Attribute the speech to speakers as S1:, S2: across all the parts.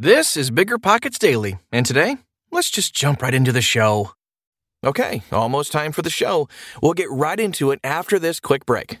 S1: This is BiggerPockets Daily, and today, let's just jump right into the show. Okay, almost time for the show. We'll get right into it after this quick break.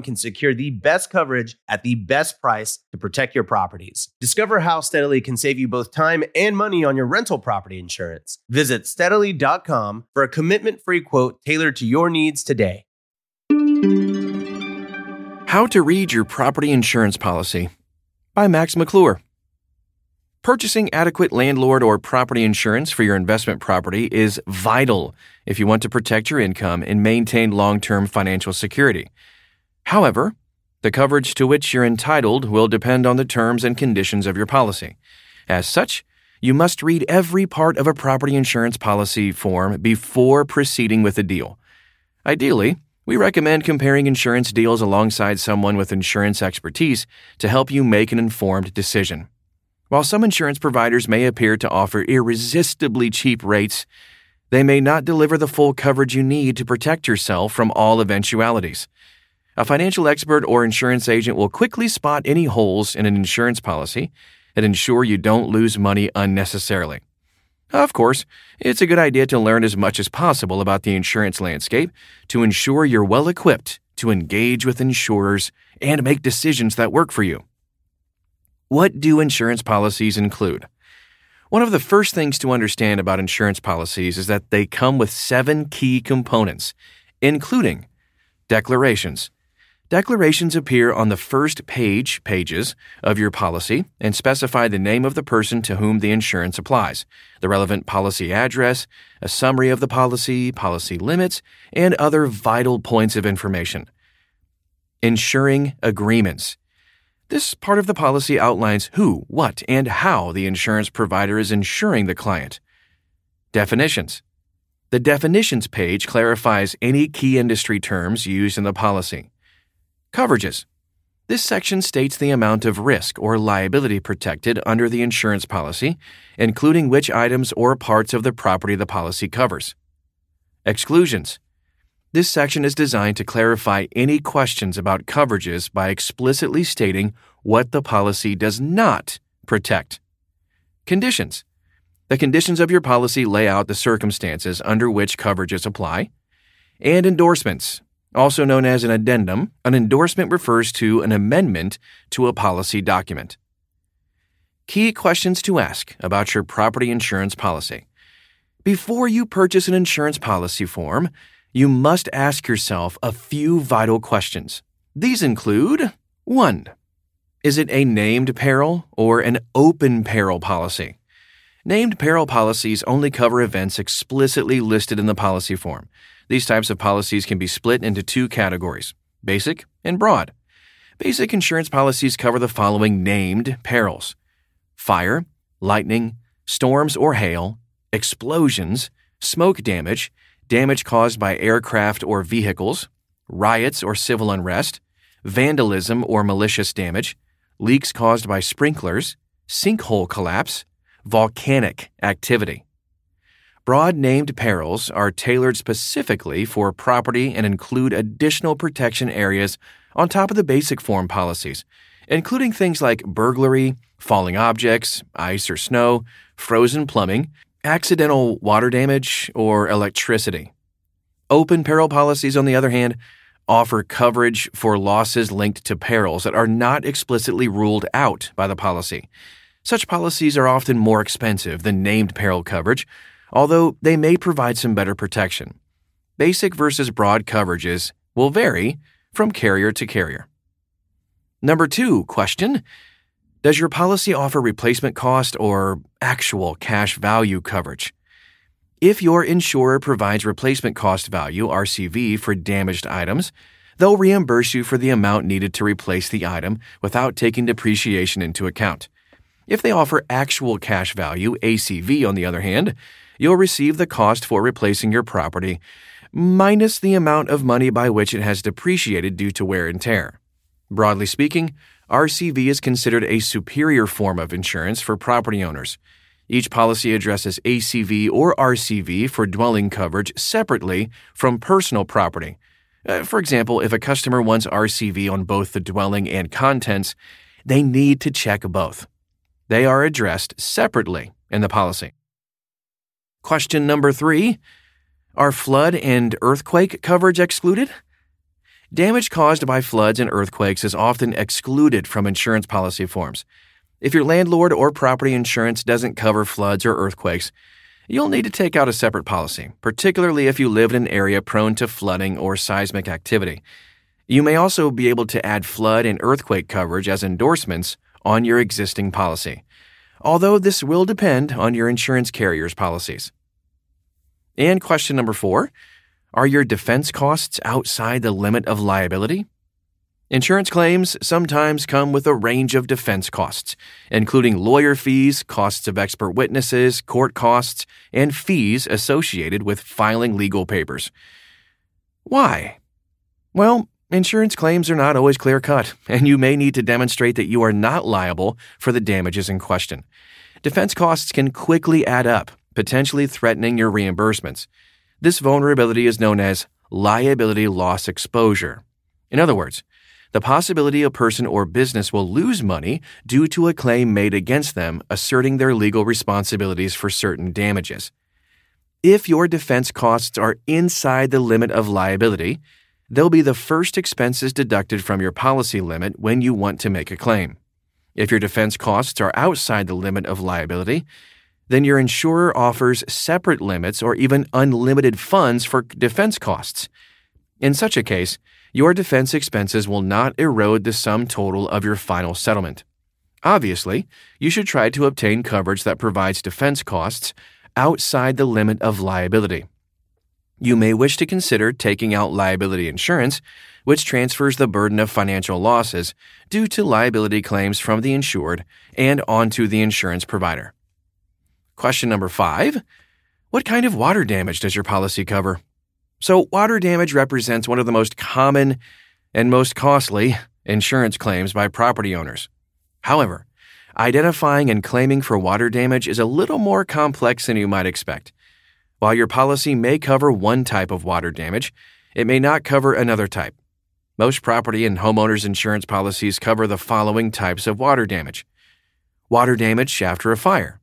S2: can secure the best coverage at the best price to protect your properties. Discover how Steadily can save you both time and money on your rental property insurance. Visit steadily.com for a commitment free quote tailored to your needs today.
S1: How to Read Your Property Insurance Policy by Max McClure. Purchasing adequate landlord or property insurance for your investment property is vital if you want to protect your income and maintain long term financial security. However, the coverage to which you're entitled will depend on the terms and conditions of your policy. As such, you must read every part of a property insurance policy form before proceeding with a deal. Ideally, we recommend comparing insurance deals alongside someone with insurance expertise to help you make an informed decision. While some insurance providers may appear to offer irresistibly cheap rates, they may not deliver the full coverage you need to protect yourself from all eventualities. A financial expert or insurance agent will quickly spot any holes in an insurance policy and ensure you don't lose money unnecessarily. Of course, it's a good idea to learn as much as possible about the insurance landscape to ensure you're well equipped to engage with insurers and make decisions that work for you. What do insurance policies include? One of the first things to understand about insurance policies is that they come with seven key components, including declarations. Declarations appear on the first page pages of your policy and specify the name of the person to whom the insurance applies, the relevant policy address, a summary of the policy, policy limits, and other vital points of information. Insuring agreements. This part of the policy outlines who, what, and how the insurance provider is insuring the client. Definitions. The definitions page clarifies any key industry terms used in the policy. Coverages. This section states the amount of risk or liability protected under the insurance policy, including which items or parts of the property the policy covers. Exclusions. This section is designed to clarify any questions about coverages by explicitly stating what the policy does not protect. Conditions. The conditions of your policy lay out the circumstances under which coverages apply. And endorsements. Also known as an addendum, an endorsement refers to an amendment to a policy document. Key questions to ask about your property insurance policy. Before you purchase an insurance policy form, you must ask yourself a few vital questions. These include 1. Is it a named peril or an open peril policy? Named peril policies only cover events explicitly listed in the policy form. These types of policies can be split into two categories basic, and broad. Basic insurance policies cover the following named perils fire, lightning, storms or hail, explosions, smoke damage, damage caused by aircraft or vehicles, riots or civil unrest, vandalism or malicious damage, leaks caused by sprinklers, sinkhole collapse, volcanic activity. Broad named perils are tailored specifically for property and include additional protection areas on top of the basic form policies, including things like burglary, falling objects, ice or snow, frozen plumbing, accidental water damage, or electricity. Open peril policies, on the other hand, offer coverage for losses linked to perils that are not explicitly ruled out by the policy. Such policies are often more expensive than named peril coverage, although they may provide some better protection. Basic versus broad coverages will vary from carrier to carrier. Number two question Does your policy offer replacement cost or actual cash value coverage? If your insurer provides replacement cost value RCV for damaged items, they'll reimburse you for the amount needed to replace the item without taking depreciation into account. If they offer actual cash value ACV, on the other hand, you'll receive the cost for replacing your property minus the amount of money by which it has depreciated due to wear and tear. Broadly speaking, RCV is considered a superior form of insurance for property owners. Each policy addresses ACV or RCV for dwelling coverage separately from personal property. Uh, for example, if a customer wants RCV on both the dwelling and contents, they need to check both. They are addressed separately in the policy. Question number three Are flood and earthquake coverage excluded? Damage caused by floods and earthquakes is often excluded from insurance policy forms. If your landlord or property insurance doesn't cover floods or earthquakes, you'll need to take out a separate policy, particularly if you live in an area prone to flooding or seismic activity. You may also be able to add flood and earthquake coverage as endorsements on your existing policy although this will depend on your insurance carrier's policies. And question number four Are your defense costs outside the limit of liability? Insurance claims sometimes come with a range of defense costs, including lawyer fees, costs of expert witnesses, court costs, and fees associated with filing legal papers. Why? Well, Insurance claims are not always clear cut, and you may need to demonstrate that you are not liable for the damages in question. Defense costs can quickly add up, potentially threatening your reimbursements. This vulnerability is known as liability loss exposure. In other words, the possibility a person or business will lose money due to a claim made against them asserting their legal responsibilities for certain damages. If your defense costs are inside the limit of liability, they'll be the first expenses deducted from your policy limit when you want to make a claim. If your defense costs are outside the limit of liability, then your insurer offers separate limits or even unlimited funds for defense costs. In such a case, your defense expenses will not erode the sum total of your final settlement. Obviously, you should try to obtain coverage that provides defense costs outside the limit of liability you may wish to consider taking out liability insurance, which transfers the burden of financial losses due to liability claims from the insured and onto the insurance provider. Question number five What kind of water damage does your policy cover? So, water damage represents one of the most common and most costly insurance claims by property owners. However, identifying and claiming for water damage is a little more complex than you might expect. While your policy may cover one type of water damage, it may not cover another type. Most property and homeowners insurance policies cover the following types of water damage water damage after a fire.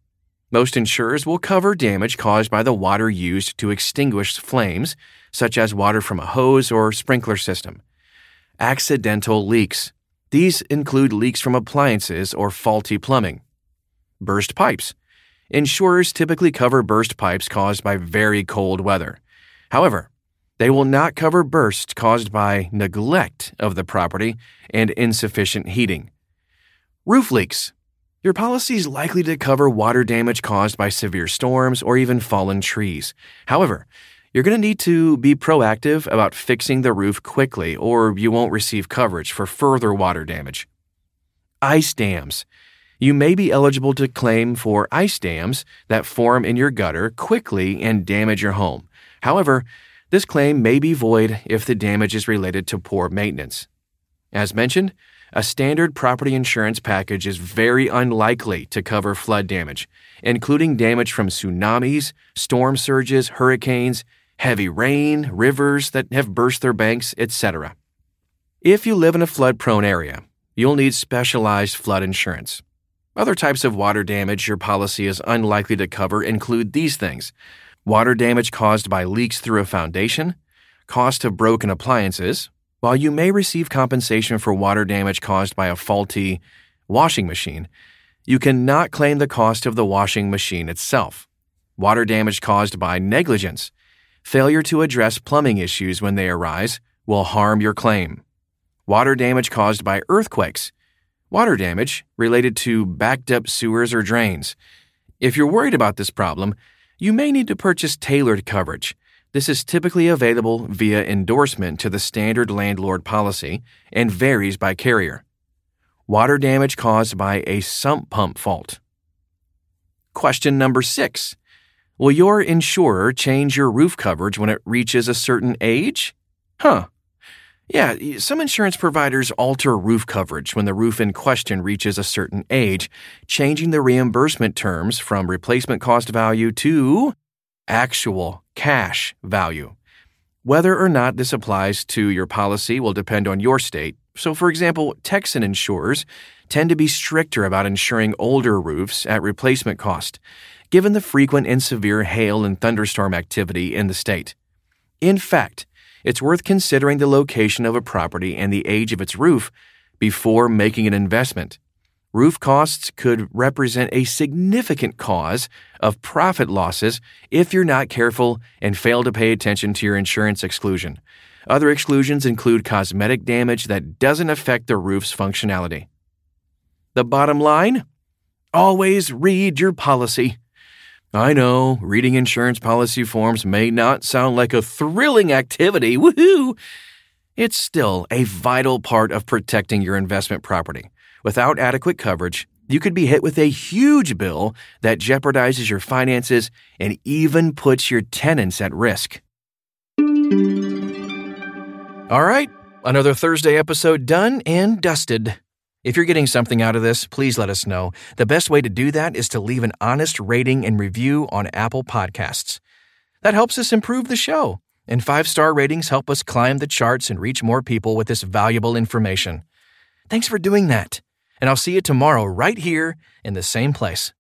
S1: Most insurers will cover damage caused by the water used to extinguish flames, such as water from a hose or sprinkler system. Accidental leaks. These include leaks from appliances or faulty plumbing. Burst pipes. Insurers typically cover burst pipes caused by very cold weather. However, they will not cover bursts caused by neglect of the property and insufficient heating. Roof leaks. Your policy is likely to cover water damage caused by severe storms or even fallen trees. However, you're going to need to be proactive about fixing the roof quickly, or you won't receive coverage for further water damage. Ice dams. You may be eligible to claim for ice dams that form in your gutter quickly and damage your home. However, this claim may be void if the damage is related to poor maintenance. As mentioned, a standard property insurance package is very unlikely to cover flood damage, including damage from tsunamis, storm surges, hurricanes, heavy rain, rivers that have burst their banks, etc. If you live in a flood prone area, you'll need specialized flood insurance. Other types of water damage your policy is unlikely to cover include these things water damage caused by leaks through a foundation, cost of broken appliances, while you may receive compensation for water damage caused by a faulty washing machine, you cannot claim the cost of the washing machine itself. Water damage caused by negligence, failure to address plumbing issues when they arise, will harm your claim. Water damage caused by earthquakes, water damage related to backed up sewers or drains. If you're worried about this problem, you may need to purchase tailored coverage this is typically available via endorsement to the standard landlord policy and varies by carrier. Water damage caused by a sump pump fault. Question number six Will your insurer change your roof coverage when it reaches a certain age? Huh. Yeah, some insurance providers alter roof coverage when the roof in question reaches a certain age, changing the reimbursement terms from replacement cost value to actual cash value. Whether or not this applies to your policy will depend on your state. So, for example, Texan insurers tend to be stricter about insuring older roofs at replacement cost, given the frequent and severe hail and thunderstorm activity in the state. In fact, it's worth considering the location of a property and the age of its roof before making an investment. Roof costs could represent a significant cause of profit losses if you're not careful and fail to pay attention to your insurance exclusion. Other exclusions include cosmetic damage that doesn't affect the roof's functionality. The bottom line? Always read your policy. I know, reading insurance policy forms may not sound like a thrilling activity, woohoo! It's still a vital part of protecting your investment property. Without adequate coverage, you could be hit with a huge bill that jeopardizes your finances and even puts your tenants at risk. All right, another Thursday episode done and dusted. If you're getting something out of this, please let us know. The best way to do that is to leave an honest rating and review on Apple Podcasts. That helps us improve the show, and five star ratings help us climb the charts and reach more people with this valuable information. Thanks for doing that and I'll see you tomorrow right here in the same place.